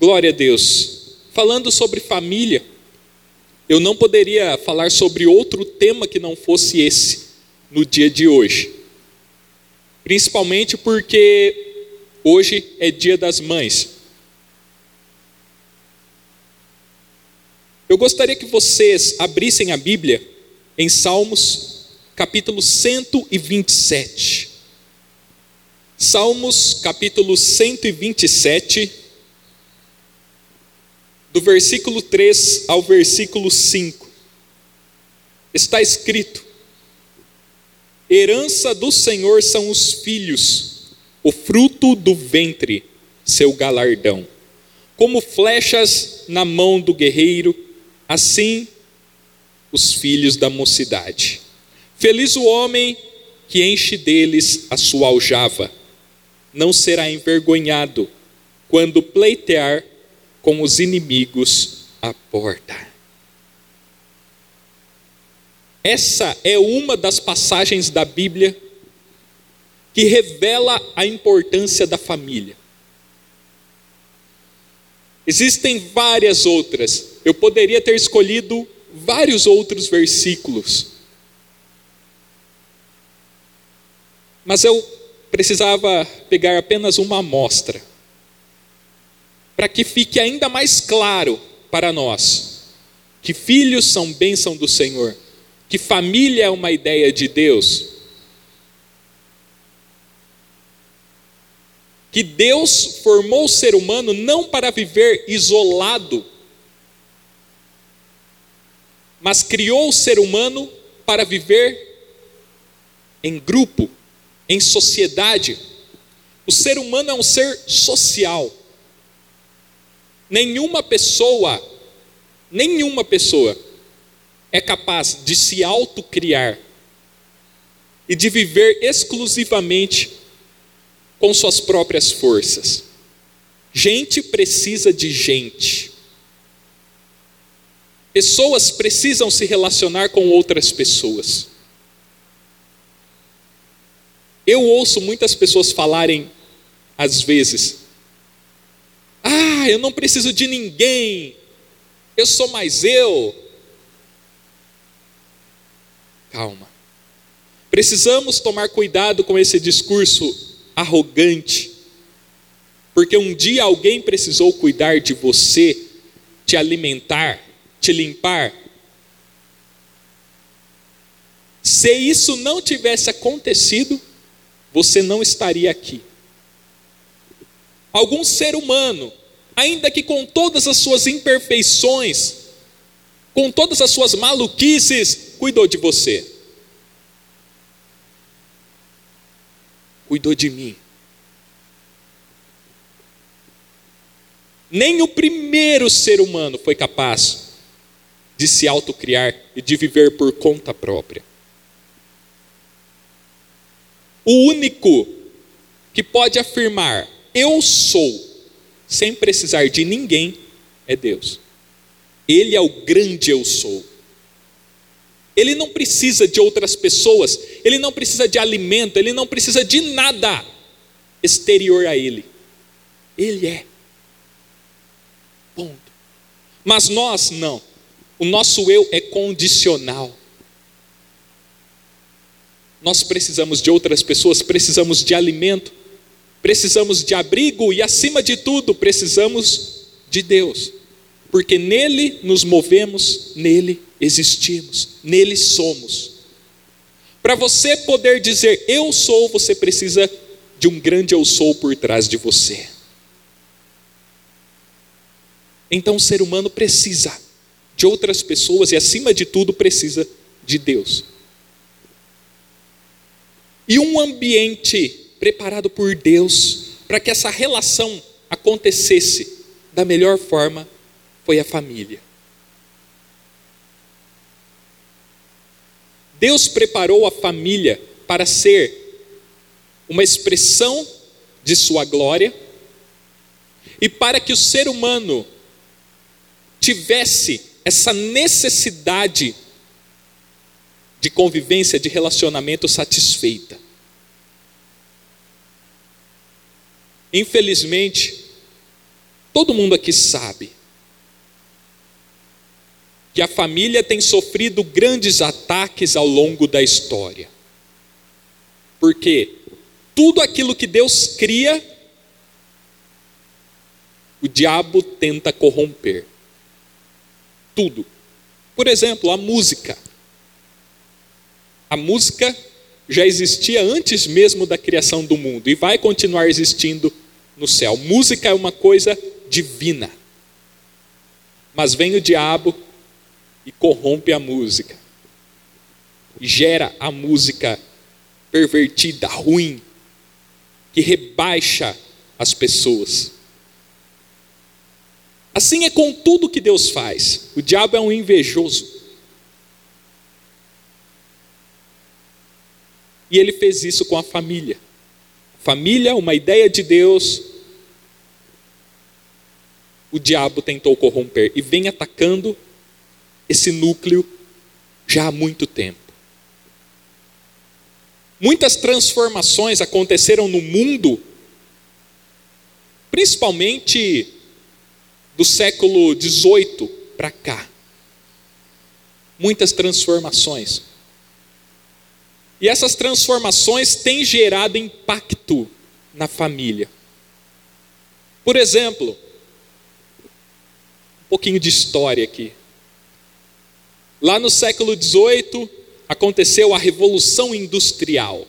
Glória a Deus. Falando sobre família, eu não poderia falar sobre outro tema que não fosse esse no dia de hoje. Principalmente porque hoje é Dia das Mães. Eu gostaria que vocês abrissem a Bíblia em Salmos, capítulo 127. Salmos, capítulo 127, do versículo 3 ao versículo 5. Está escrito: Herança do Senhor são os filhos, o fruto do ventre, seu galardão. Como flechas na mão do guerreiro, assim os filhos da mocidade. Feliz o homem que enche deles a sua aljava, não será envergonhado quando pleitear com os inimigos à porta. Essa é uma das passagens da Bíblia que revela a importância da família. Existem várias outras, eu poderia ter escolhido vários outros versículos. Mas eu precisava pegar apenas uma amostra, para que fique ainda mais claro para nós que filhos são bênção do Senhor, que família é uma ideia de Deus, que Deus formou o ser humano não para viver isolado, mas criou o ser humano para viver em grupo, em sociedade. O ser humano é um ser social. Nenhuma pessoa, nenhuma pessoa é capaz de se autocriar e de viver exclusivamente com suas próprias forças. Gente precisa de gente. Pessoas precisam se relacionar com outras pessoas. Eu ouço muitas pessoas falarem, às vezes, ah, eu não preciso de ninguém, eu sou mais eu. Calma. Precisamos tomar cuidado com esse discurso arrogante, porque um dia alguém precisou cuidar de você, te alimentar, te limpar. Se isso não tivesse acontecido, você não estaria aqui. Algum ser humano, ainda que com todas as suas imperfeições, com todas as suas maluquices, cuidou de você. Cuidou de mim. Nem o primeiro ser humano foi capaz de se autocriar e de viver por conta própria. O único que pode afirmar eu sou sem precisar de ninguém é Deus. Ele é o grande eu sou. Ele não precisa de outras pessoas, ele não precisa de alimento, ele não precisa de nada exterior a ele. Ele é. Ponto. Mas nós não. O nosso eu é condicional. Nós precisamos de outras pessoas, precisamos de alimento, precisamos de abrigo e, acima de tudo, precisamos de Deus, porque nele nos movemos, nele existimos, nele somos. Para você poder dizer eu sou, você precisa de um grande eu sou por trás de você. Então o ser humano precisa de outras pessoas e, acima de tudo, precisa de Deus. E um ambiente preparado por Deus para que essa relação acontecesse da melhor forma foi a família. Deus preparou a família para ser uma expressão de sua glória e para que o ser humano tivesse essa necessidade de convivência, de relacionamento satisfeita. Infelizmente, Todo mundo aqui sabe que a família tem sofrido grandes ataques ao longo da história. Porque tudo aquilo que Deus cria, o diabo tenta corromper. Tudo. Por exemplo, a música. A música já existia antes mesmo da criação do mundo e vai continuar existindo no céu. Música é uma coisa divina. Mas vem o diabo e corrompe a música. E gera a música pervertida, ruim, que rebaixa as pessoas. Assim é com tudo que Deus faz. O diabo é um invejoso. E ele fez isso com a família. Família, uma ideia de Deus, o diabo tentou corromper e vem atacando esse núcleo já há muito tempo. Muitas transformações aconteceram no mundo, principalmente do século XVIII para cá. Muitas transformações. E essas transformações têm gerado impacto na família. Por exemplo, um pouquinho de história aqui. Lá no século XVIII aconteceu a Revolução Industrial.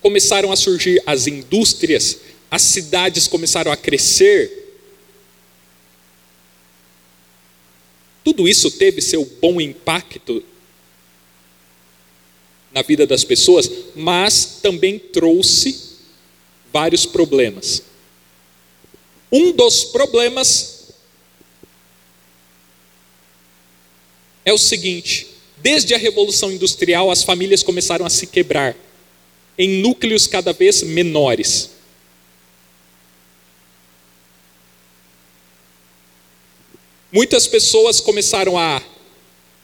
Começaram a surgir as indústrias, as cidades começaram a crescer. Tudo isso teve seu bom impacto na vida das pessoas, mas também trouxe vários problemas. Um dos problemas é o seguinte: desde a Revolução Industrial, as famílias começaram a se quebrar em núcleos cada vez menores. Muitas pessoas começaram a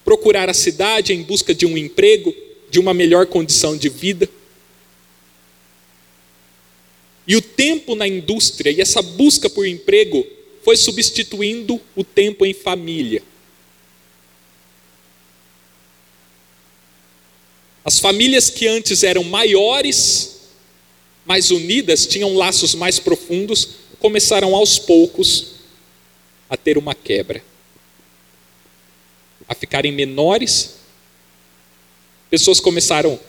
procurar a cidade em busca de um emprego, de uma melhor condição de vida. E o tempo na indústria e essa busca por emprego foi substituindo o tempo em família. As famílias que antes eram maiores, mais unidas, tinham laços mais profundos, começaram aos poucos a ter uma quebra, a ficarem menores pessoas começaram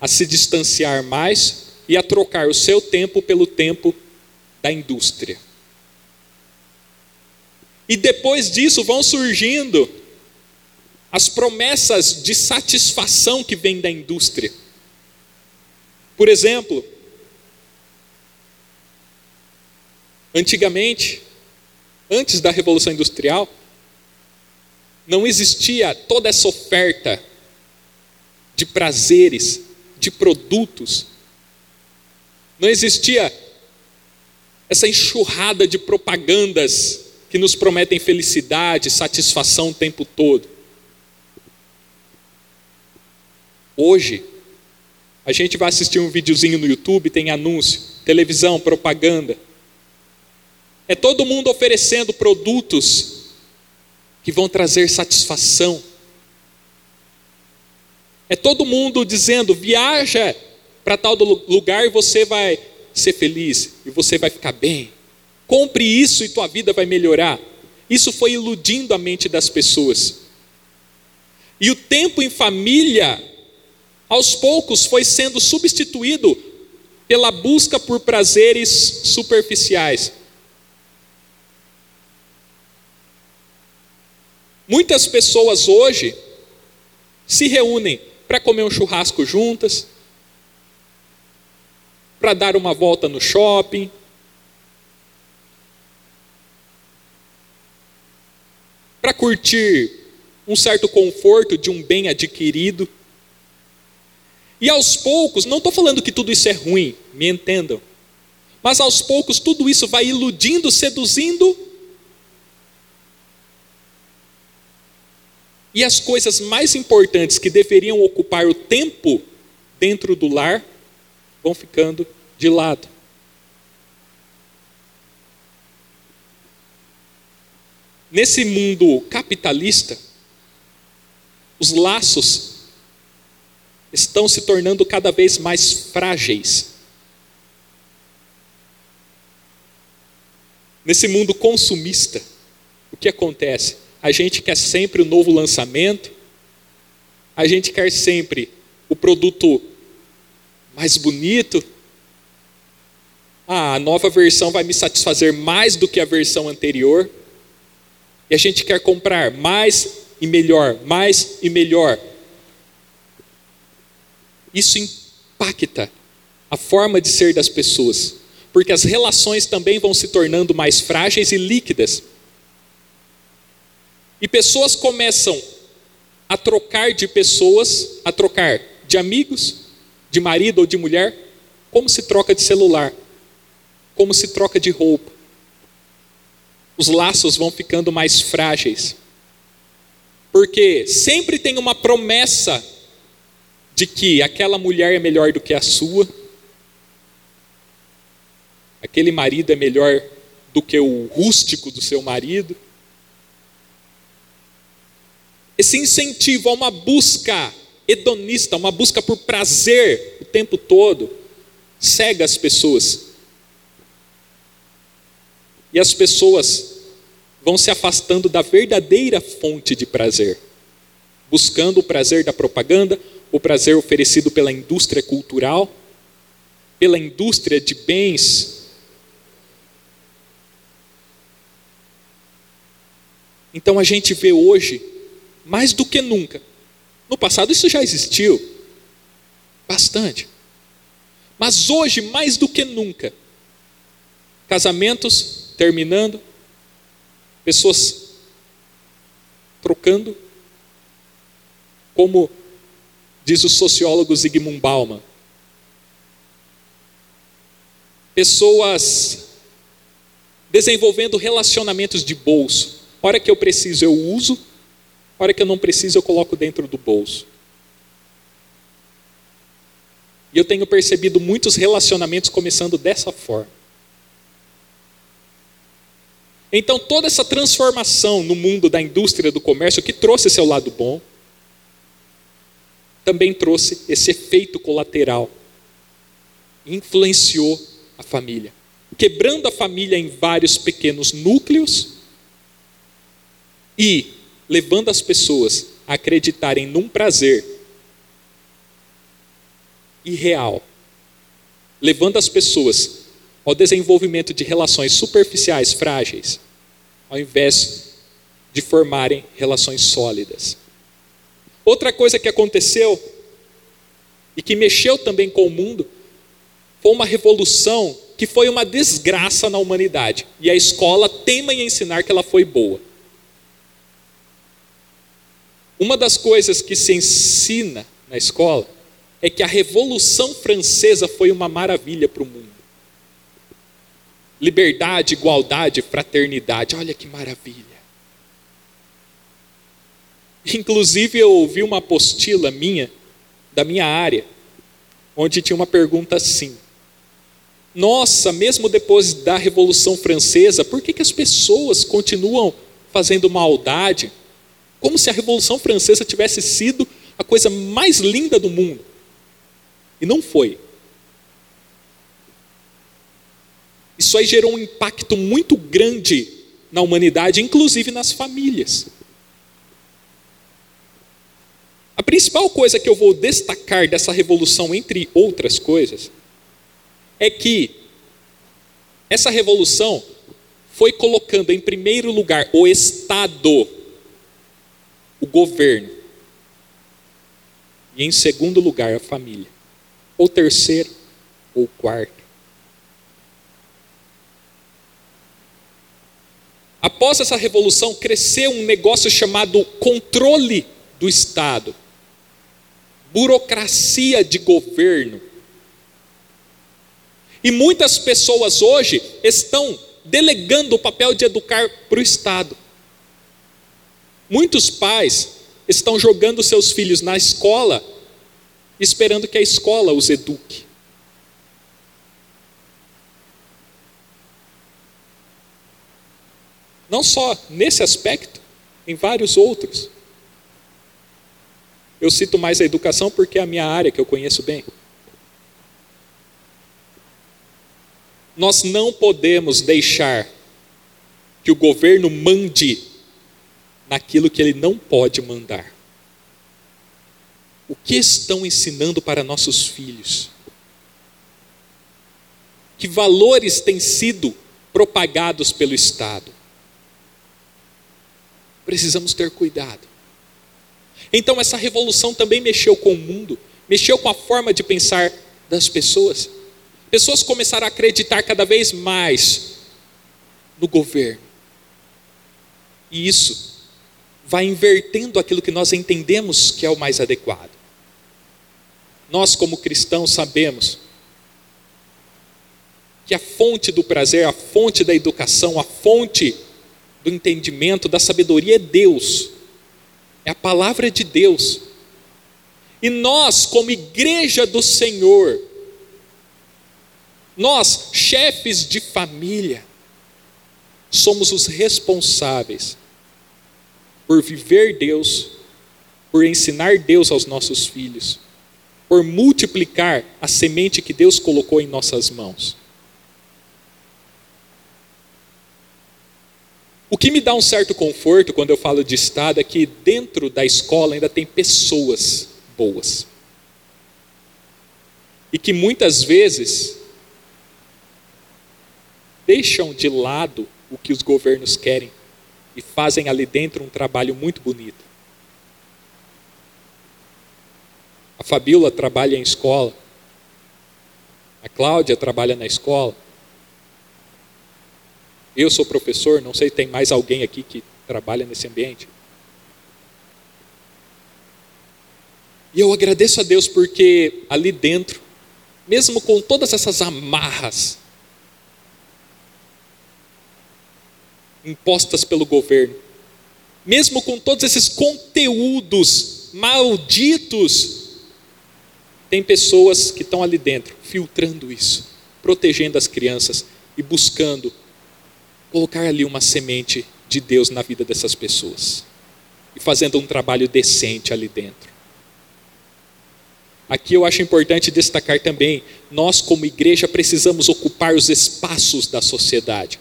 a se distanciar mais e a trocar o seu tempo pelo tempo da indústria. E depois disso vão surgindo as promessas de satisfação que vêm da indústria. Por exemplo, antigamente, antes da Revolução Industrial, não existia toda essa oferta de prazeres, de produtos. Não existia essa enxurrada de propagandas que nos prometem felicidade, satisfação o tempo todo. Hoje, a gente vai assistir um videozinho no YouTube, tem anúncio, televisão, propaganda. É todo mundo oferecendo produtos que vão trazer satisfação, é todo mundo dizendo: viaja para tal lugar e você vai ser feliz, e você vai ficar bem. Compre isso e tua vida vai melhorar. Isso foi iludindo a mente das pessoas. E o tempo em família, aos poucos, foi sendo substituído pela busca por prazeres superficiais. Muitas pessoas hoje se reúnem para comer um churrasco juntas, para dar uma volta no shopping. Para curtir um certo conforto de um bem adquirido. E aos poucos, não estou falando que tudo isso é ruim, me entendam. Mas aos poucos tudo isso vai iludindo, seduzindo E as coisas mais importantes que deveriam ocupar o tempo dentro do lar vão ficando de lado. nesse mundo capitalista, os laços estão se tornando cada vez mais frágeis. Nesse mundo consumista, o que acontece? A gente quer sempre o novo lançamento, a gente quer sempre o produto mais bonito. Ah, a nova versão vai me satisfazer mais do que a versão anterior. E a gente quer comprar mais e melhor, mais e melhor. Isso impacta a forma de ser das pessoas, porque as relações também vão se tornando mais frágeis e líquidas. E pessoas começam a trocar de pessoas, a trocar de amigos, de marido ou de mulher, como se troca de celular, como se troca de roupa. Os laços vão ficando mais frágeis. Porque sempre tem uma promessa de que aquela mulher é melhor do que a sua, aquele marido é melhor do que o rústico do seu marido. Esse incentivo a uma busca hedonista, uma busca por prazer o tempo todo, cega as pessoas. E as pessoas vão se afastando da verdadeira fonte de prazer, buscando o prazer da propaganda, o prazer oferecido pela indústria cultural, pela indústria de bens. Então a gente vê hoje, mais do que nunca, no passado isso já existiu, bastante. Mas hoje, mais do que nunca, casamentos terminando, pessoas trocando, como diz o sociólogo Zygmunt Bauman. Pessoas desenvolvendo relacionamentos de bolso. Hora que eu preciso, eu uso. Hora que eu não preciso, eu coloco dentro do bolso. E eu tenho percebido muitos relacionamentos começando dessa forma. Então, toda essa transformação no mundo da indústria do comércio, que trouxe seu lado bom, também trouxe esse efeito colateral. Influenciou a família, quebrando a família em vários pequenos núcleos e levando as pessoas a acreditarem num prazer irreal, levando as pessoas ao desenvolvimento de relações superficiais, frágeis, ao invés de formarem relações sólidas. Outra coisa que aconteceu e que mexeu também com o mundo foi uma revolução que foi uma desgraça na humanidade. E a escola teima em ensinar que ela foi boa. Uma das coisas que se ensina na escola é que a Revolução Francesa foi uma maravilha para o mundo. Liberdade, igualdade, fraternidade, olha que maravilha. Inclusive, eu ouvi uma apostila minha, da minha área, onde tinha uma pergunta assim: Nossa, mesmo depois da Revolução Francesa, por que, que as pessoas continuam fazendo maldade? Como se a Revolução Francesa tivesse sido a coisa mais linda do mundo. E não foi. Isso aí gerou um impacto muito grande na humanidade, inclusive nas famílias. A principal coisa que eu vou destacar dessa revolução, entre outras coisas, é que essa revolução foi colocando em primeiro lugar o Estado, o governo, e em segundo lugar a família, ou terceiro, ou quarto. Após essa revolução, cresceu um negócio chamado controle do Estado burocracia de governo. E muitas pessoas hoje estão delegando o papel de educar para o Estado. Muitos pais estão jogando seus filhos na escola, esperando que a escola os eduque. Não só nesse aspecto, em vários outros. Eu cito mais a educação porque é a minha área que eu conheço bem. Nós não podemos deixar que o governo mande naquilo que ele não pode mandar. O que estão ensinando para nossos filhos? Que valores têm sido propagados pelo Estado? Precisamos ter cuidado. Então, essa revolução também mexeu com o mundo, mexeu com a forma de pensar das pessoas. Pessoas começaram a acreditar cada vez mais no governo. E isso vai invertendo aquilo que nós entendemos que é o mais adequado. Nós, como cristãos, sabemos que a fonte do prazer, a fonte da educação, a fonte do entendimento, da sabedoria é Deus, é a palavra de Deus. E nós, como igreja do Senhor, nós, chefes de família, somos os responsáveis por viver Deus, por ensinar Deus aos nossos filhos, por multiplicar a semente que Deus colocou em nossas mãos. O que me dá um certo conforto quando eu falo de Estado é que dentro da escola ainda tem pessoas boas. E que muitas vezes deixam de lado o que os governos querem e fazem ali dentro um trabalho muito bonito. A Fabíola trabalha em escola, a Cláudia trabalha na escola, eu sou professor, não sei se tem mais alguém aqui que trabalha nesse ambiente. E eu agradeço a Deus porque ali dentro, mesmo com todas essas amarras impostas pelo governo, mesmo com todos esses conteúdos malditos, tem pessoas que estão ali dentro, filtrando isso, protegendo as crianças e buscando colocar ali uma semente de Deus na vida dessas pessoas e fazendo um trabalho decente ali dentro. Aqui eu acho importante destacar também, nós como igreja precisamos ocupar os espaços da sociedade.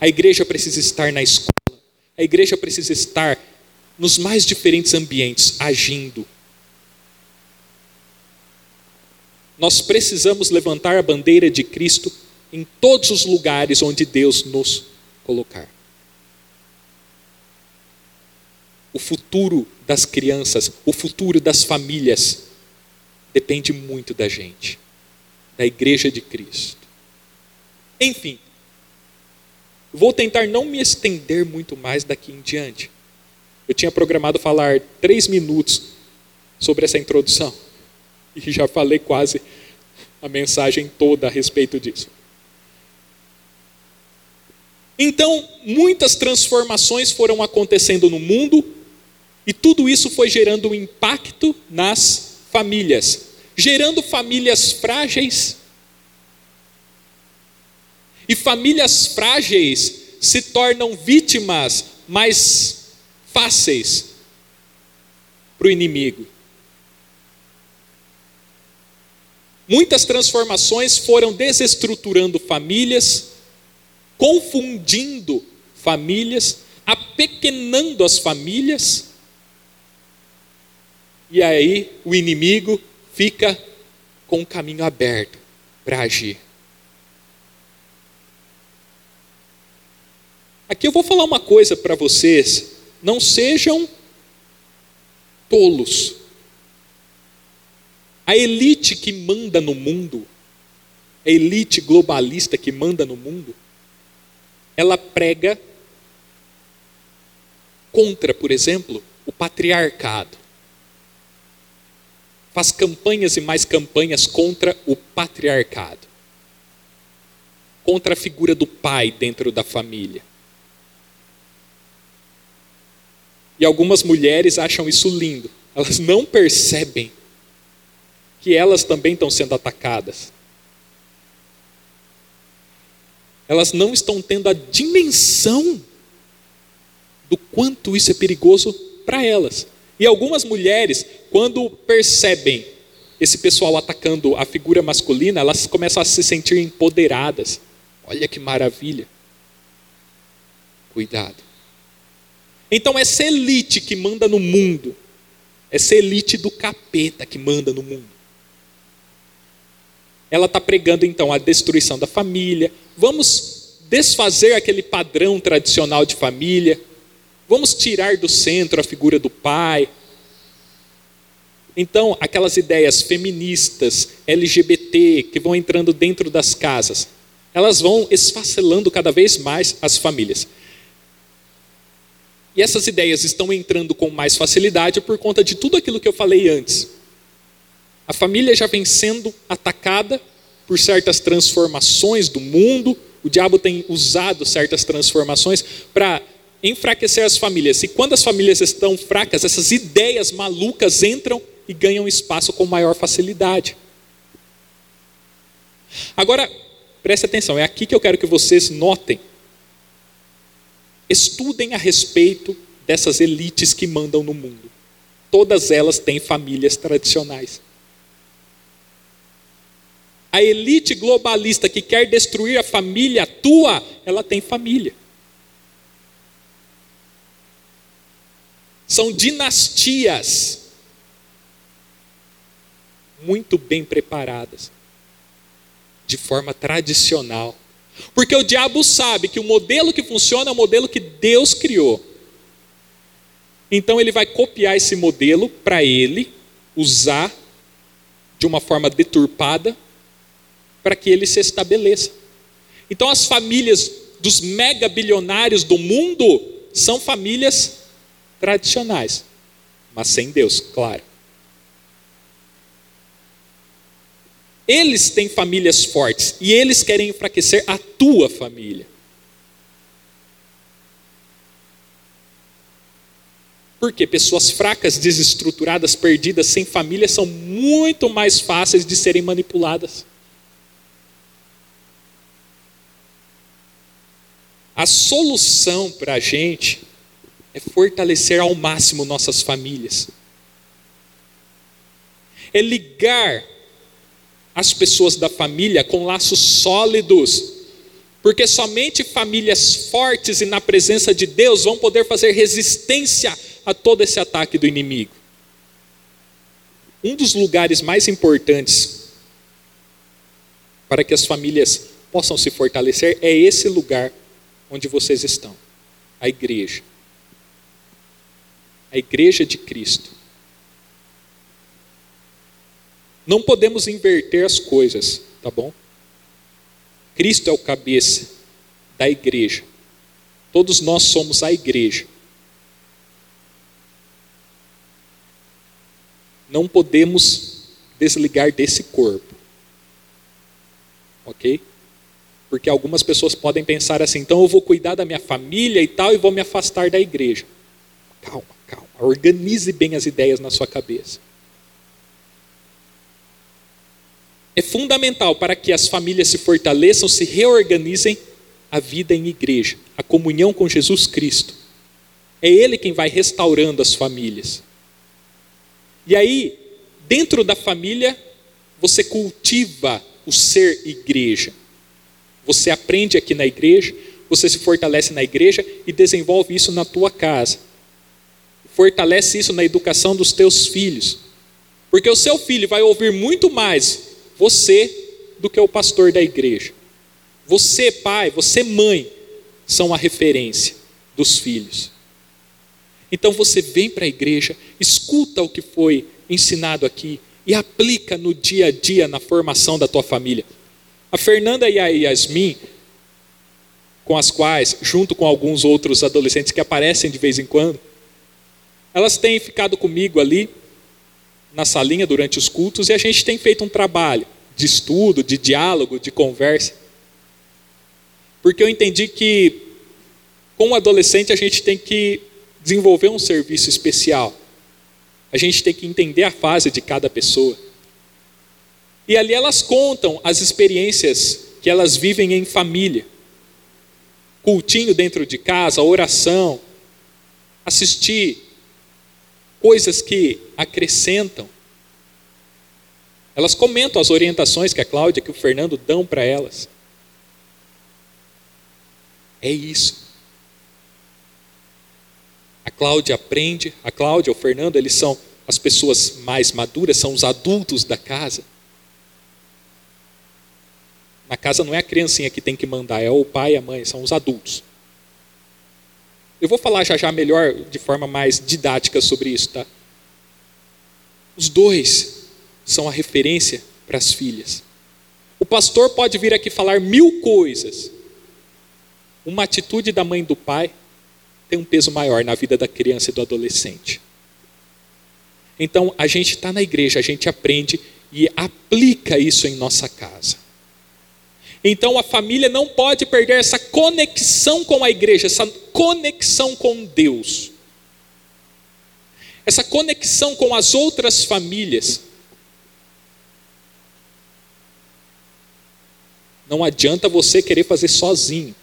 A igreja precisa estar na escola, a igreja precisa estar nos mais diferentes ambientes, agindo. Nós precisamos levantar a bandeira de Cristo em todos os lugares onde Deus nos colocar. O futuro das crianças, o futuro das famílias, depende muito da gente, da Igreja de Cristo. Enfim, vou tentar não me estender muito mais daqui em diante. Eu tinha programado falar três minutos sobre essa introdução e já falei quase a mensagem toda a respeito disso. Então, muitas transformações foram acontecendo no mundo e tudo isso foi gerando um impacto nas famílias, gerando famílias frágeis. E famílias frágeis se tornam vítimas mais fáceis para o inimigo. Muitas transformações foram desestruturando famílias, confundindo famílias, apequenando as famílias, e aí o inimigo fica com o caminho aberto para agir. Aqui eu vou falar uma coisa para vocês: não sejam tolos. A elite que manda no mundo, a elite globalista que manda no mundo, ela prega contra, por exemplo, o patriarcado. Faz campanhas e mais campanhas contra o patriarcado. Contra a figura do pai dentro da família. E algumas mulheres acham isso lindo. Elas não percebem que elas também estão sendo atacadas elas não estão tendo a dimensão do quanto isso é perigoso para elas. E algumas mulheres, quando percebem esse pessoal atacando a figura masculina, elas começam a se sentir empoderadas. Olha que maravilha. Cuidado. Então, essa elite que manda no mundo, essa elite do capeta que manda no mundo, ela está pregando então a destruição da família. Vamos desfazer aquele padrão tradicional de família. Vamos tirar do centro a figura do pai. Então, aquelas ideias feministas, LGBT, que vão entrando dentro das casas, elas vão esfacelando cada vez mais as famílias. E essas ideias estão entrando com mais facilidade por conta de tudo aquilo que eu falei antes. A família já vem sendo atacada por certas transformações do mundo, o diabo tem usado certas transformações para enfraquecer as famílias. E quando as famílias estão fracas, essas ideias malucas entram e ganham espaço com maior facilidade. Agora, preste atenção, é aqui que eu quero que vocês notem. Estudem a respeito dessas elites que mandam no mundo. Todas elas têm famílias tradicionais. A elite globalista que quer destruir a família tua, ela tem família. São dinastias muito bem preparadas, de forma tradicional. Porque o diabo sabe que o modelo que funciona é o modelo que Deus criou. Então ele vai copiar esse modelo para ele usar de uma forma deturpada para que ele se estabeleça. Então as famílias dos mega bilionários do mundo são famílias tradicionais, mas sem Deus, claro. Eles têm famílias fortes e eles querem enfraquecer a tua família. Porque pessoas fracas, desestruturadas, perdidas, sem família, são muito mais fáceis de serem manipuladas. A solução para a gente é fortalecer ao máximo nossas famílias, é ligar as pessoas da família com laços sólidos, porque somente famílias fortes e na presença de Deus vão poder fazer resistência a todo esse ataque do inimigo. Um dos lugares mais importantes para que as famílias possam se fortalecer é esse lugar onde vocês estão a igreja. A igreja de Cristo. Não podemos inverter as coisas, tá bom? Cristo é o cabeça da igreja. Todos nós somos a igreja. Não podemos desligar desse corpo. Ok? Porque algumas pessoas podem pensar assim, então eu vou cuidar da minha família e tal, e vou me afastar da igreja. Calma, calma. Organize bem as ideias na sua cabeça. É fundamental para que as famílias se fortaleçam, se reorganizem a vida em igreja, a comunhão com Jesus Cristo. É Ele quem vai restaurando as famílias. E aí, dentro da família, você cultiva o ser igreja. Você aprende aqui na igreja, você se fortalece na igreja e desenvolve isso na tua casa. Fortalece isso na educação dos teus filhos. Porque o seu filho vai ouvir muito mais você do que o pastor da igreja. Você, pai, você, mãe, são a referência dos filhos. Então você vem para a igreja, escuta o que foi ensinado aqui e aplica no dia a dia na formação da tua família. A Fernanda e a Yasmin, com as quais, junto com alguns outros adolescentes que aparecem de vez em quando, elas têm ficado comigo ali na salinha durante os cultos e a gente tem feito um trabalho de estudo, de diálogo, de conversa. Porque eu entendi que com o adolescente a gente tem que desenvolver um serviço especial. A gente tem que entender a fase de cada pessoa. E ali elas contam as experiências que elas vivem em família. Cultinho dentro de casa, oração, assistir coisas que acrescentam. Elas comentam as orientações que a Cláudia, que o Fernando dão para elas. É isso. A Cláudia aprende, a Cláudia, o Fernando, eles são as pessoas mais maduras, são os adultos da casa. Na casa não é a criancinha que tem que mandar, é o pai e a mãe, são os adultos. Eu vou falar já já melhor, de forma mais didática sobre isso, tá? Os dois são a referência para as filhas. O pastor pode vir aqui falar mil coisas. Uma atitude da mãe e do pai tem um peso maior na vida da criança e do adolescente. Então, a gente está na igreja, a gente aprende e aplica isso em nossa casa. Então a família não pode perder essa conexão com a igreja, essa conexão com Deus, essa conexão com as outras famílias. Não adianta você querer fazer sozinho.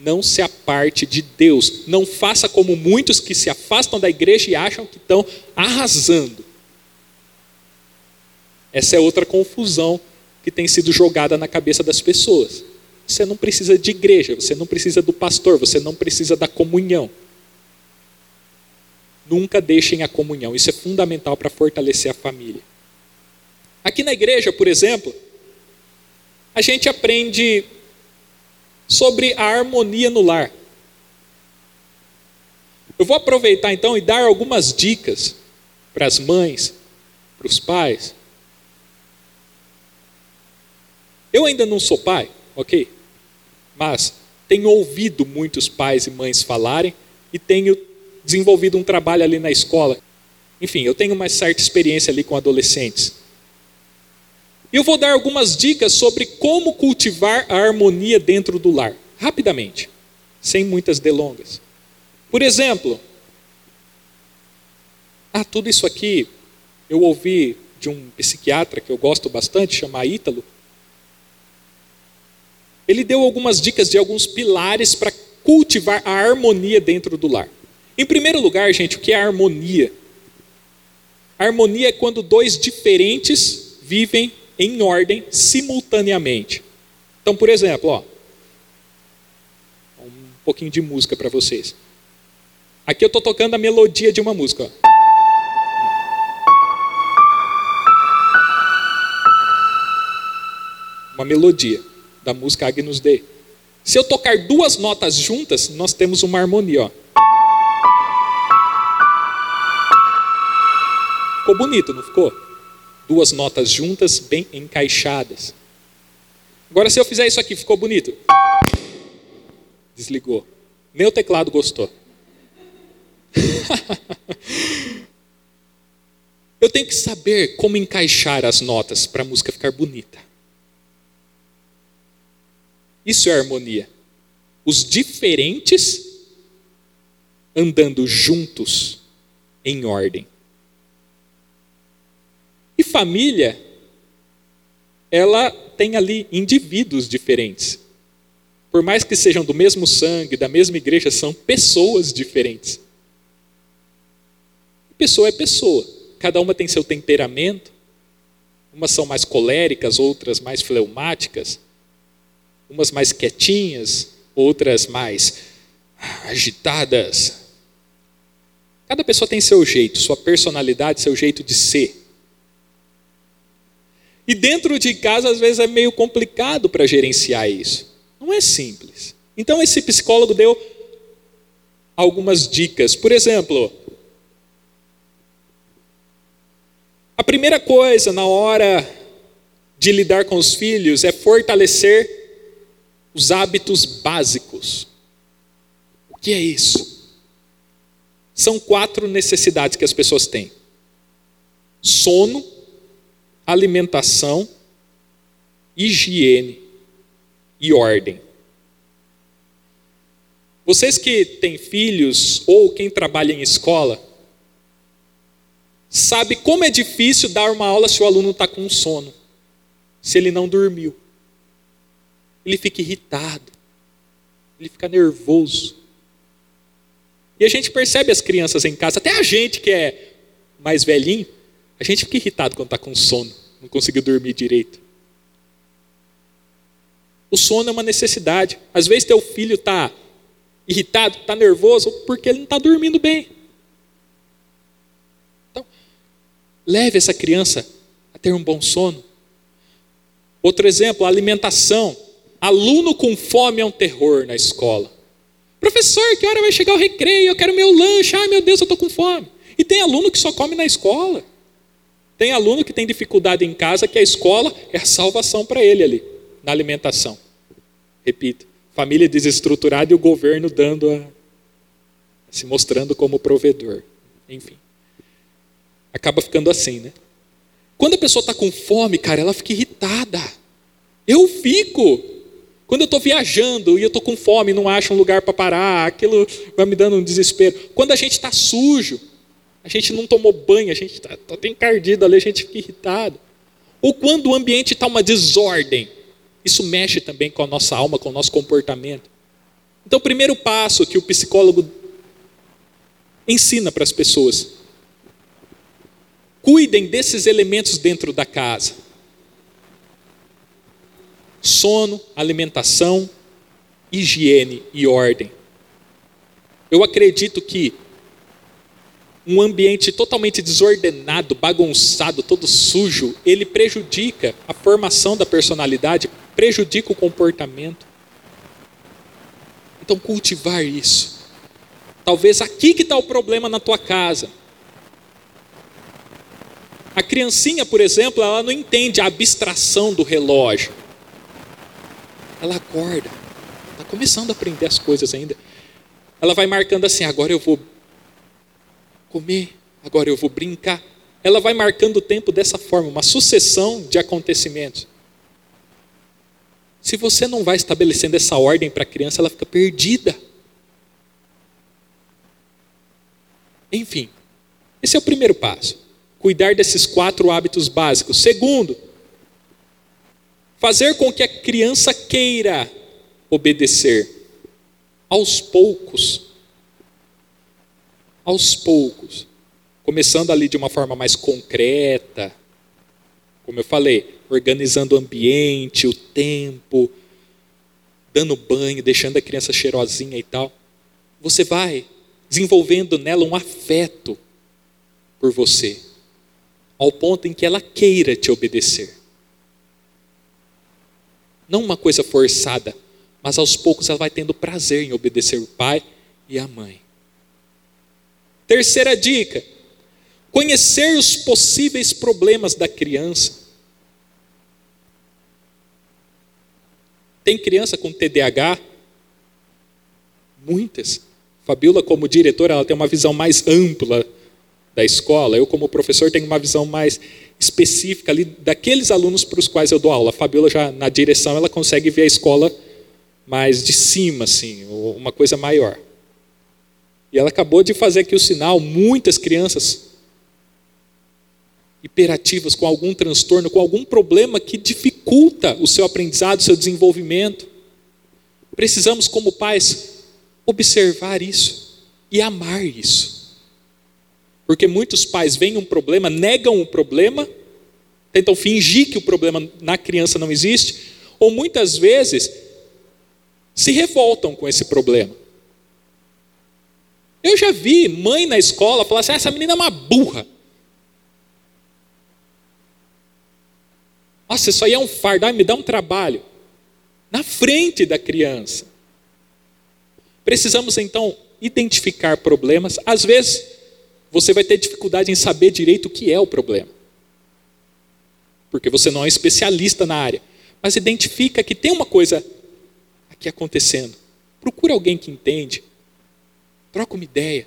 Não se aparte de Deus. Não faça como muitos que se afastam da igreja e acham que estão arrasando. Essa é outra confusão que tem sido jogada na cabeça das pessoas. Você não precisa de igreja, você não precisa do pastor, você não precisa da comunhão. Nunca deixem a comunhão, isso é fundamental para fortalecer a família. Aqui na igreja, por exemplo, a gente aprende sobre a harmonia no lar. Eu vou aproveitar então e dar algumas dicas para as mães, para os pais, Eu ainda não sou pai, ok? Mas tenho ouvido muitos pais e mães falarem e tenho desenvolvido um trabalho ali na escola. Enfim, eu tenho uma certa experiência ali com adolescentes. E eu vou dar algumas dicas sobre como cultivar a harmonia dentro do lar, rapidamente, sem muitas delongas. Por exemplo, ah, tudo isso aqui eu ouvi de um psiquiatra que eu gosto bastante, chamado Ítalo, ele deu algumas dicas de alguns pilares para cultivar a harmonia dentro do lar. Em primeiro lugar, gente, o que é harmonia? Harmonia é quando dois diferentes vivem em ordem simultaneamente. Então, por exemplo, ó, um pouquinho de música para vocês. Aqui eu estou tocando a melodia de uma música. Ó. Uma melodia da música Agnus Dei. Se eu tocar duas notas juntas, nós temos uma harmonia. Ó. Ficou bonito, não ficou? Duas notas juntas, bem encaixadas. Agora, se eu fizer isso aqui, ficou bonito? Desligou. Meu teclado gostou. eu tenho que saber como encaixar as notas para a música ficar bonita. Isso é harmonia. Os diferentes andando juntos em ordem. E família, ela tem ali indivíduos diferentes. Por mais que sejam do mesmo sangue, da mesma igreja, são pessoas diferentes. Pessoa é pessoa. Cada uma tem seu temperamento. Umas são mais coléricas, outras mais fleumáticas umas mais quietinhas, outras mais agitadas. Cada pessoa tem seu jeito, sua personalidade, seu jeito de ser. E dentro de casa, às vezes, é meio complicado para gerenciar isso. Não é simples. Então, esse psicólogo deu algumas dicas. Por exemplo, a primeira coisa na hora de lidar com os filhos é fortalecer os hábitos básicos. O que é isso? São quatro necessidades que as pessoas têm: sono, alimentação, higiene e ordem. Vocês que têm filhos ou quem trabalha em escola, sabe como é difícil dar uma aula se o aluno está com sono, se ele não dormiu ele fica irritado, ele fica nervoso. E a gente percebe as crianças em casa, até a gente que é mais velhinho, a gente fica irritado quando está com sono, não conseguiu dormir direito. O sono é uma necessidade. Às vezes teu filho está irritado, está nervoso, porque ele não está dormindo bem. Então, leve essa criança a ter um bom sono. Outro exemplo, a alimentação. Aluno com fome é um terror na escola. Professor, que hora vai chegar o recreio? Eu quero meu lanche. Ai meu Deus, eu estou com fome. E tem aluno que só come na escola. Tem aluno que tem dificuldade em casa, que a escola é a salvação para ele ali, na alimentação. Repito, família desestruturada e o governo dando a, se mostrando como provedor. Enfim. Acaba ficando assim, né? Quando a pessoa está com fome, cara, ela fica irritada. Eu fico. Quando eu estou viajando e eu estou com fome, não acho um lugar para parar, aquilo vai me dando um desespero. Quando a gente está sujo, a gente não tomou banho, a gente está tá, tá encardido ali, a gente fica irritado. Ou quando o ambiente está uma desordem, isso mexe também com a nossa alma, com o nosso comportamento. Então, o primeiro passo que o psicólogo ensina para as pessoas: cuidem desses elementos dentro da casa sono, alimentação, higiene e ordem. Eu acredito que um ambiente totalmente desordenado, bagunçado, todo sujo, ele prejudica a formação da personalidade, prejudica o comportamento. Então, cultivar isso. Talvez aqui que está o problema na tua casa. A criancinha, por exemplo, ela não entende a abstração do relógio ela acorda, está começando a aprender as coisas ainda. Ela vai marcando assim: agora eu vou comer, agora eu vou brincar. Ela vai marcando o tempo dessa forma, uma sucessão de acontecimentos. Se você não vai estabelecendo essa ordem para a criança, ela fica perdida. Enfim, esse é o primeiro passo. Cuidar desses quatro hábitos básicos. Segundo, Fazer com que a criança queira obedecer, aos poucos. Aos poucos. Começando ali de uma forma mais concreta, como eu falei, organizando o ambiente, o tempo, dando banho, deixando a criança cheirosinha e tal. Você vai desenvolvendo nela um afeto por você, ao ponto em que ela queira te obedecer. Não uma coisa forçada, mas aos poucos ela vai tendo prazer em obedecer o pai e a mãe. Terceira dica: conhecer os possíveis problemas da criança. Tem criança com TDAH? Muitas. Fabiola, como diretora, ela tem uma visão mais ampla da escola. Eu, como professor, tenho uma visão mais específica ali daqueles alunos para os quais eu dou aula. A Fabiola já na direção ela consegue ver a escola mais de cima, assim, uma coisa maior. E ela acabou de fazer aqui o sinal, muitas crianças hiperativas com algum transtorno, com algum problema que dificulta o seu aprendizado, o seu desenvolvimento. Precisamos, como pais, observar isso e amar isso. Porque muitos pais veem um problema, negam o problema, tentam fingir que o problema na criança não existe, ou muitas vezes se revoltam com esse problema. Eu já vi mãe na escola falar assim: ah, essa menina é uma burra. Nossa, isso aí é um fardo, ah, me dá um trabalho. Na frente da criança. Precisamos então identificar problemas, às vezes você vai ter dificuldade em saber direito o que é o problema. Porque você não é especialista na área. Mas identifica que tem uma coisa aqui acontecendo. Procura alguém que entende. Troca uma ideia.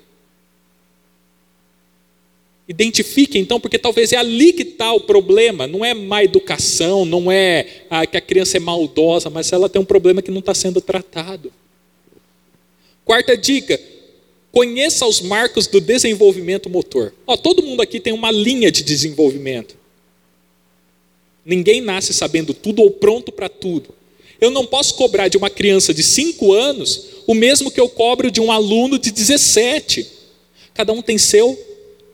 Identifique então, porque talvez é ali que está o problema. Não é má educação, não é ah, que a criança é maldosa, mas ela tem um problema que não está sendo tratado. Quarta dica: Conheça os marcos do desenvolvimento motor. Ó, todo mundo aqui tem uma linha de desenvolvimento. Ninguém nasce sabendo tudo ou pronto para tudo. Eu não posso cobrar de uma criança de 5 anos o mesmo que eu cobro de um aluno de 17. Cada um tem seu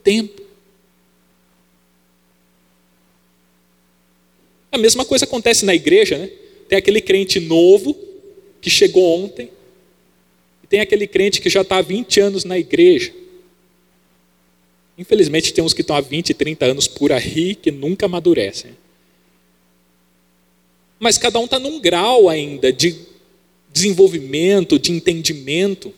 tempo. A mesma coisa acontece na igreja, né? Tem aquele crente novo que chegou ontem, tem aquele crente que já está há 20 anos na igreja. Infelizmente, tem uns que estão há 20, 30 anos por aí que nunca amadurecem. Mas cada um está num grau ainda de desenvolvimento, de entendimento.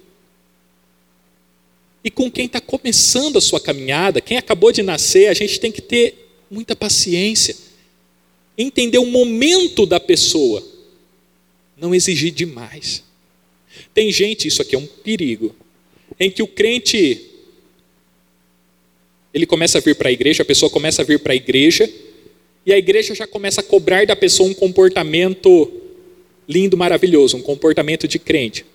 E com quem está começando a sua caminhada, quem acabou de nascer, a gente tem que ter muita paciência, entender o momento da pessoa, não exigir demais. Tem gente, isso aqui é um perigo, em que o crente ele começa a vir para a igreja, a pessoa começa a vir para a igreja, e a igreja já começa a cobrar da pessoa um comportamento lindo, maravilhoso, um comportamento de crente.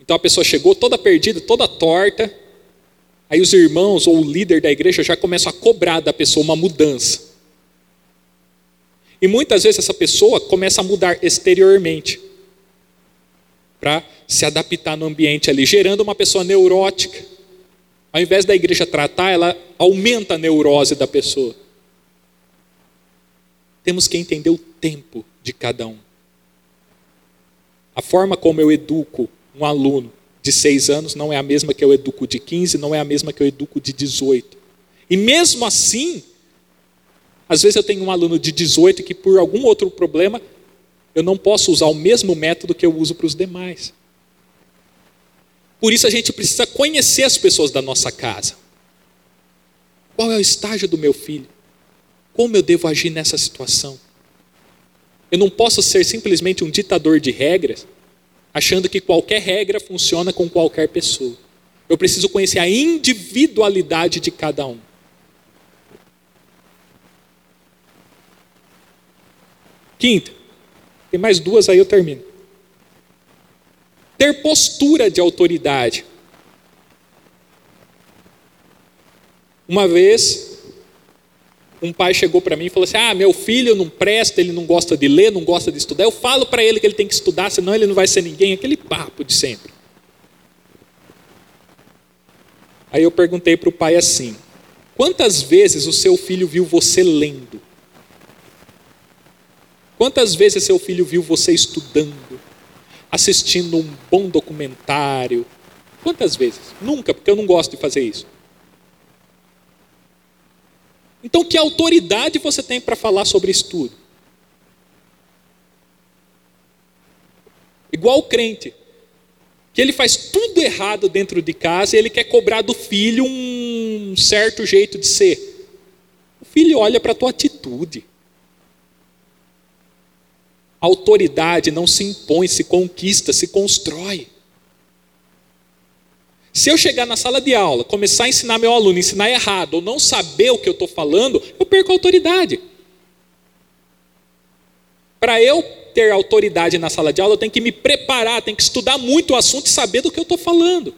Então a pessoa chegou toda perdida, toda torta, aí os irmãos ou o líder da igreja já começam a cobrar da pessoa uma mudança. E muitas vezes essa pessoa começa a mudar exteriormente para se adaptar no ambiente ali, gerando uma pessoa neurótica. Ao invés da igreja tratar, ela aumenta a neurose da pessoa. Temos que entender o tempo de cada um. A forma como eu educo um aluno de seis anos não é a mesma que eu educo de 15, não é a mesma que eu educo de 18. E mesmo assim, às vezes eu tenho um aluno de 18 que por algum outro problema eu não posso usar o mesmo método que eu uso para os demais. Por isso a gente precisa conhecer as pessoas da nossa casa. Qual é o estágio do meu filho? Como eu devo agir nessa situação? Eu não posso ser simplesmente um ditador de regras, achando que qualquer regra funciona com qualquer pessoa. Eu preciso conhecer a individualidade de cada um. Quinta, tem mais duas aí eu termino. Ter postura de autoridade. Uma vez, um pai chegou para mim e falou assim: Ah, meu filho não presta, ele não gosta de ler, não gosta de estudar. Eu falo para ele que ele tem que estudar, senão ele não vai ser ninguém. Aquele papo de sempre. Aí eu perguntei para o pai assim: Quantas vezes o seu filho viu você lendo? Quantas vezes seu filho viu você estudando, assistindo um bom documentário? Quantas vezes? Nunca, porque eu não gosto de fazer isso. Então, que autoridade você tem para falar sobre estudo? Igual o crente, que ele faz tudo errado dentro de casa e ele quer cobrar do filho um certo jeito de ser. O filho olha para a tua atitude autoridade não se impõe, se conquista, se constrói. Se eu chegar na sala de aula, começar a ensinar meu aluno, ensinar errado, ou não saber o que eu estou falando, eu perco a autoridade. Para eu ter autoridade na sala de aula, eu tenho que me preparar, tenho que estudar muito o assunto e saber do que eu estou falando.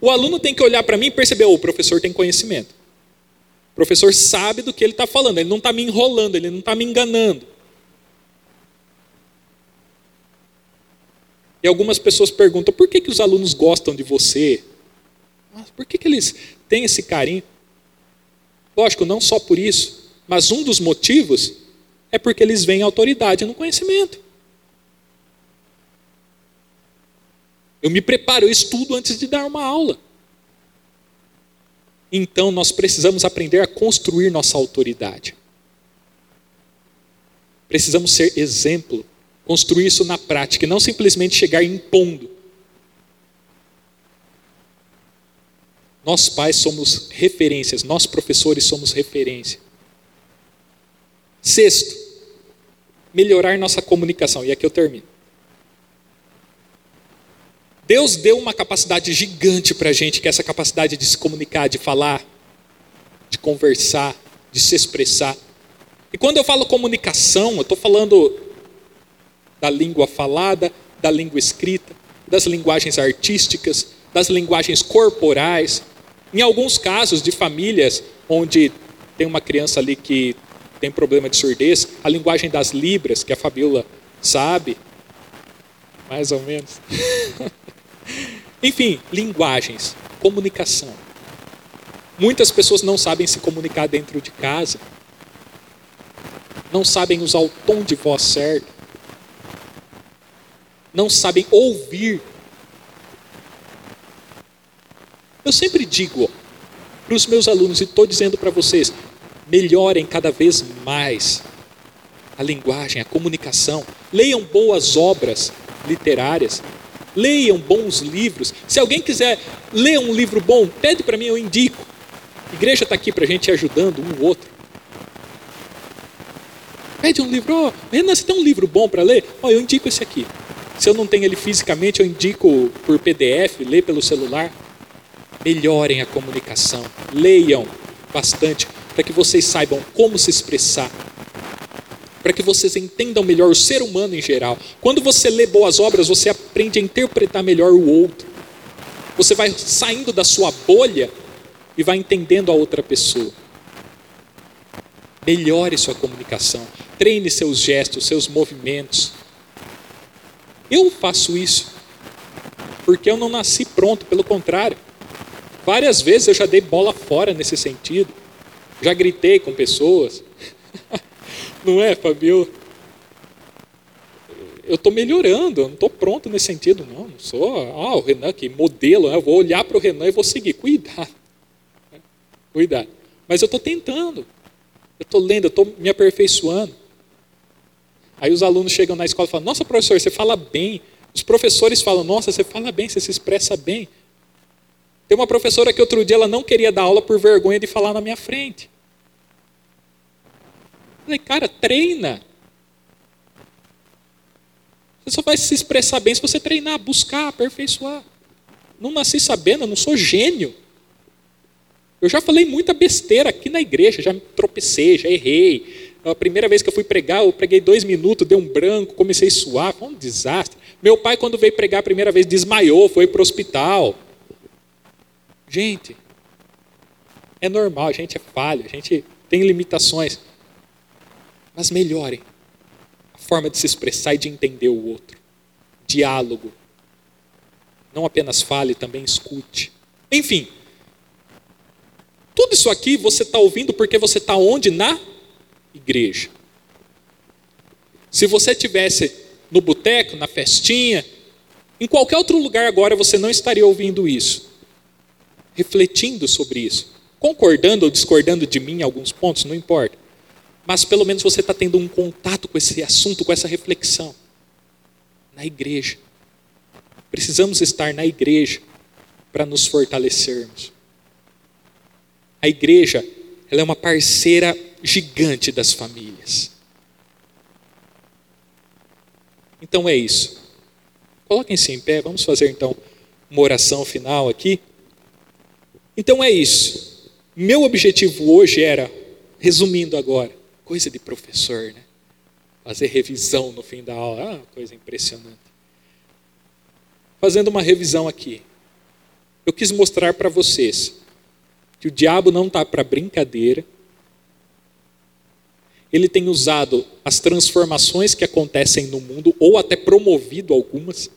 O aluno tem que olhar para mim e perceber: oh, o professor tem conhecimento. O professor sabe do que ele está falando, ele não está me enrolando, ele não está me enganando. E algumas pessoas perguntam: por que, que os alunos gostam de você? Por que, que eles têm esse carinho? Lógico, não só por isso, mas um dos motivos é porque eles veem autoridade no conhecimento. Eu me preparo, eu estudo antes de dar uma aula. Então nós precisamos aprender a construir nossa autoridade. Precisamos ser exemplo construir isso na prática e não simplesmente chegar impondo. Nós pais somos referências, nós professores somos referência. Sexto, melhorar nossa comunicação, e aqui eu termino. Deus deu uma capacidade gigante para a gente, que é essa capacidade de se comunicar, de falar, de conversar, de se expressar. E quando eu falo comunicação, eu estou falando da língua falada, da língua escrita, das linguagens artísticas, das linguagens corporais. Em alguns casos de famílias onde tem uma criança ali que tem problema de surdez, a linguagem das libras, que a Fabiola sabe, mais ou menos. Enfim, linguagens, comunicação. Muitas pessoas não sabem se comunicar dentro de casa, não sabem usar o tom de voz certo, não sabem ouvir. Eu sempre digo para os meus alunos, e estou dizendo para vocês, melhorem cada vez mais a linguagem, a comunicação, leiam boas obras literárias, leiam bons livros. Se alguém quiser ler um livro bom, pede para mim, eu indico. A igreja está aqui para a gente ajudando um outro. Pede um livro, oh, Renan, você tem um livro bom para ler? Oh, eu indico esse aqui. Se eu não tenho ele fisicamente, eu indico por PDF, lê pelo celular. Melhorem a comunicação, leiam bastante, para que vocês saibam como se expressar, para que vocês entendam melhor o ser humano em geral. Quando você lê boas obras, você aprende a interpretar melhor o outro. Você vai saindo da sua bolha e vai entendendo a outra pessoa. Melhore sua comunicação, treine seus gestos, seus movimentos. Eu faço isso porque eu não nasci pronto, pelo contrário. Várias vezes eu já dei bola fora nesse sentido. Já gritei com pessoas. Não é, Fabio? Eu estou melhorando, eu não estou pronto nesse sentido, não. Não sou, ah, o Renan que modelo, né? eu vou olhar para o Renan e vou seguir. Cuidado. Cuidado. Mas eu estou tentando. Eu estou lendo, eu estou me aperfeiçoando. Aí os alunos chegam na escola e falam: Nossa, professor, você fala bem. Os professores falam: Nossa, você fala bem, você se expressa bem. Tem uma professora que outro dia ela não queria dar aula por vergonha de falar na minha frente. Falei, cara, treina. Você só vai se expressar bem se você treinar, buscar, aperfeiçoar. Não nasci sabendo, eu não sou gênio. Eu já falei muita besteira aqui na igreja, já me tropecei, já errei. A primeira vez que eu fui pregar, eu preguei dois minutos, deu um branco, comecei a suar, foi um desastre. Meu pai, quando veio pregar a primeira vez, desmaiou, foi para o hospital. Gente, é normal, a gente é falha, a gente tem limitações. Mas melhorem a forma de se expressar e de entender o outro. Diálogo. Não apenas fale, também escute. Enfim, tudo isso aqui você está ouvindo porque você está onde? Na igreja. Se você tivesse no boteco, na festinha, em qualquer outro lugar agora você não estaria ouvindo isso refletindo sobre isso. Concordando ou discordando de mim em alguns pontos, não importa. Mas pelo menos você está tendo um contato com esse assunto, com essa reflexão. Na igreja. Precisamos estar na igreja para nos fortalecermos. A igreja, ela é uma parceira gigante das famílias. Então é isso. Coloquem-se em pé, vamos fazer então uma oração final aqui. Então é isso. Meu objetivo hoje era, resumindo agora, coisa de professor, né? Fazer revisão no fim da aula, ah, coisa impressionante. Fazendo uma revisão aqui, eu quis mostrar para vocês que o diabo não está para brincadeira. Ele tem usado as transformações que acontecem no mundo, ou até promovido algumas,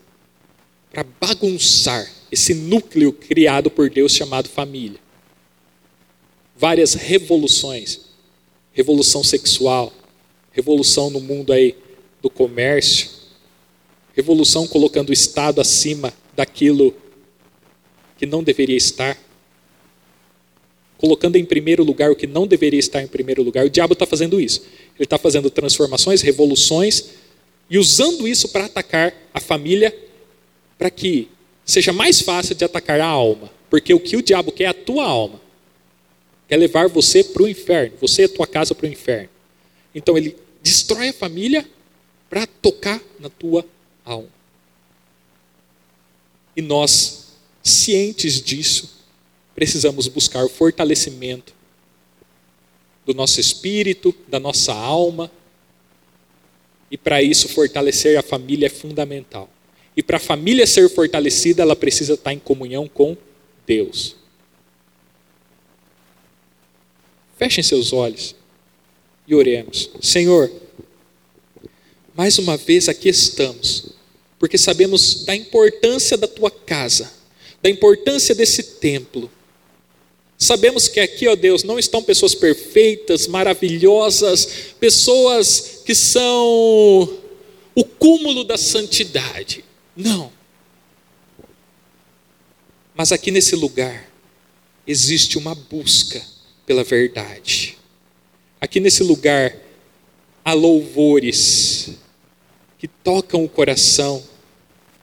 para bagunçar esse núcleo criado por Deus chamado família. Várias revoluções, revolução sexual, revolução no mundo aí do comércio, revolução colocando o Estado acima daquilo que não deveria estar, colocando em primeiro lugar o que não deveria estar em primeiro lugar. O diabo está fazendo isso. Ele está fazendo transformações, revoluções e usando isso para atacar a família, para que seja mais fácil de atacar a alma. Porque o que o diabo quer é a tua alma. Quer levar você para o inferno, você e a tua casa para o inferno. Então ele destrói a família para tocar na tua alma. E nós, cientes disso, precisamos buscar o fortalecimento do nosso espírito, da nossa alma. E para isso, fortalecer a família é fundamental. E para a família ser fortalecida, ela precisa estar em comunhão com Deus. Fechem seus olhos. e oremos. Senhor, mais uma vez aqui estamos, porque sabemos da importância da tua casa, da importância desse templo. Sabemos que aqui, ó Deus, não estão pessoas perfeitas, maravilhosas, pessoas que são o cúmulo da santidade. Não. Mas aqui nesse lugar existe uma busca pela verdade. Aqui nesse lugar há louvores que tocam o coração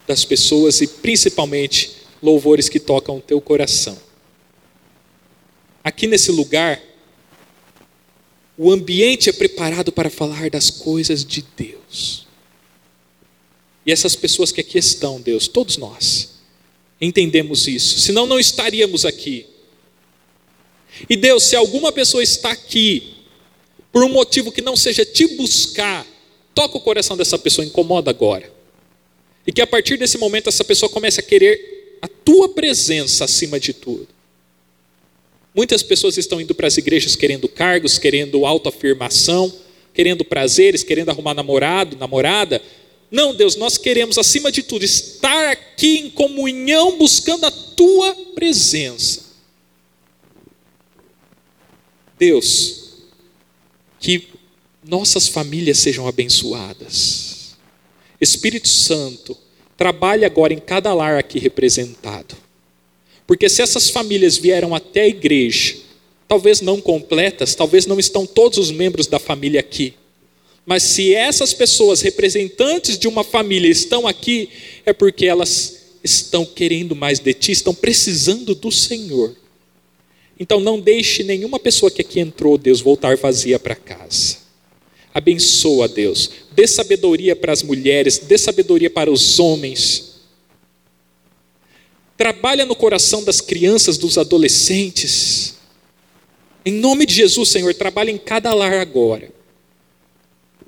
das pessoas e principalmente louvores que tocam o teu coração. Aqui nesse lugar, o ambiente é preparado para falar das coisas de Deus. E essas pessoas que aqui estão, Deus, todos nós, entendemos isso, senão não estaríamos aqui. E Deus, se alguma pessoa está aqui por um motivo que não seja te buscar, toca o coração dessa pessoa, incomoda agora. E que a partir desse momento essa pessoa comece a querer a tua presença acima de tudo. Muitas pessoas estão indo para as igrejas querendo cargos, querendo autoafirmação, querendo prazeres, querendo arrumar namorado, namorada. Não, Deus, nós queremos acima de tudo estar aqui em comunhão buscando a tua presença. Deus, que nossas famílias sejam abençoadas. Espírito Santo, trabalhe agora em cada lar aqui representado. Porque se essas famílias vieram até a igreja, talvez não completas, talvez não estão todos os membros da família aqui. Mas se essas pessoas, representantes de uma família, estão aqui, é porque elas estão querendo mais de ti, estão precisando do Senhor. Então não deixe nenhuma pessoa que aqui entrou, Deus, voltar vazia para casa. Abençoa, Deus. Dê sabedoria para as mulheres, dê sabedoria para os homens. Trabalha no coração das crianças, dos adolescentes. Em nome de Jesus, Senhor, trabalha em cada lar agora.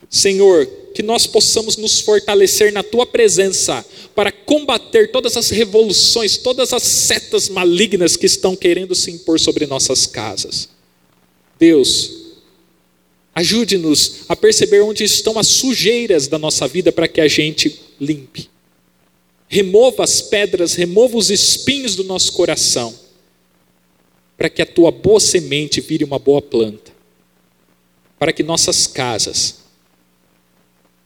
Senhor, que nós possamos nos fortalecer na tua presença para combater todas as revoluções, todas as setas malignas que estão querendo se impor sobre nossas casas. Deus, ajude-nos a perceber onde estão as sujeiras da nossa vida para que a gente limpe. Remova as pedras, remova os espinhos do nosso coração, para que a tua boa semente vire uma boa planta, para que nossas casas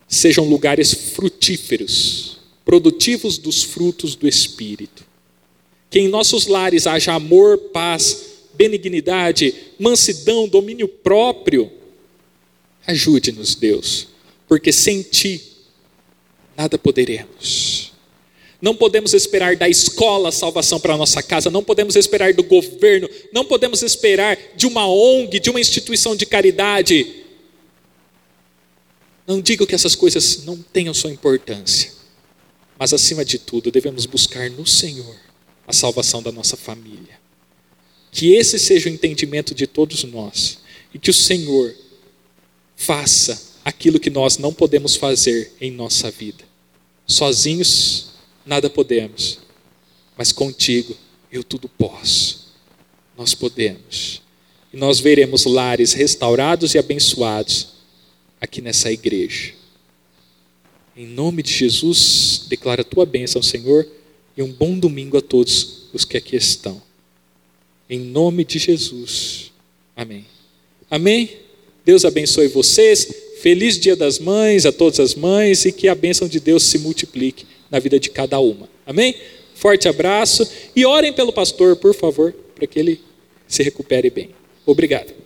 sejam lugares frutíferos, produtivos dos frutos do Espírito. Que em nossos lares haja amor, paz, benignidade, mansidão, domínio próprio. Ajude-nos, Deus, porque sem Ti nada poderemos. Não podemos esperar da escola salvação para a nossa casa, não podemos esperar do governo, não podemos esperar de uma ONG, de uma instituição de caridade não digo que essas coisas não tenham sua importância, mas acima de tudo devemos buscar no Senhor a salvação da nossa família. Que esse seja o entendimento de todos nós e que o Senhor faça aquilo que nós não podemos fazer em nossa vida. Sozinhos nada podemos, mas contigo eu tudo posso. Nós podemos. E nós veremos lares restaurados e abençoados aqui nessa igreja. Em nome de Jesus, declara a tua bênção, Senhor, e um bom domingo a todos os que aqui estão. Em nome de Jesus. Amém. Amém. Deus abençoe vocês. Feliz Dia das Mães a todas as mães e que a bênção de Deus se multiplique na vida de cada uma. Amém? Forte abraço e orem pelo pastor, por favor, para que ele se recupere bem. Obrigado.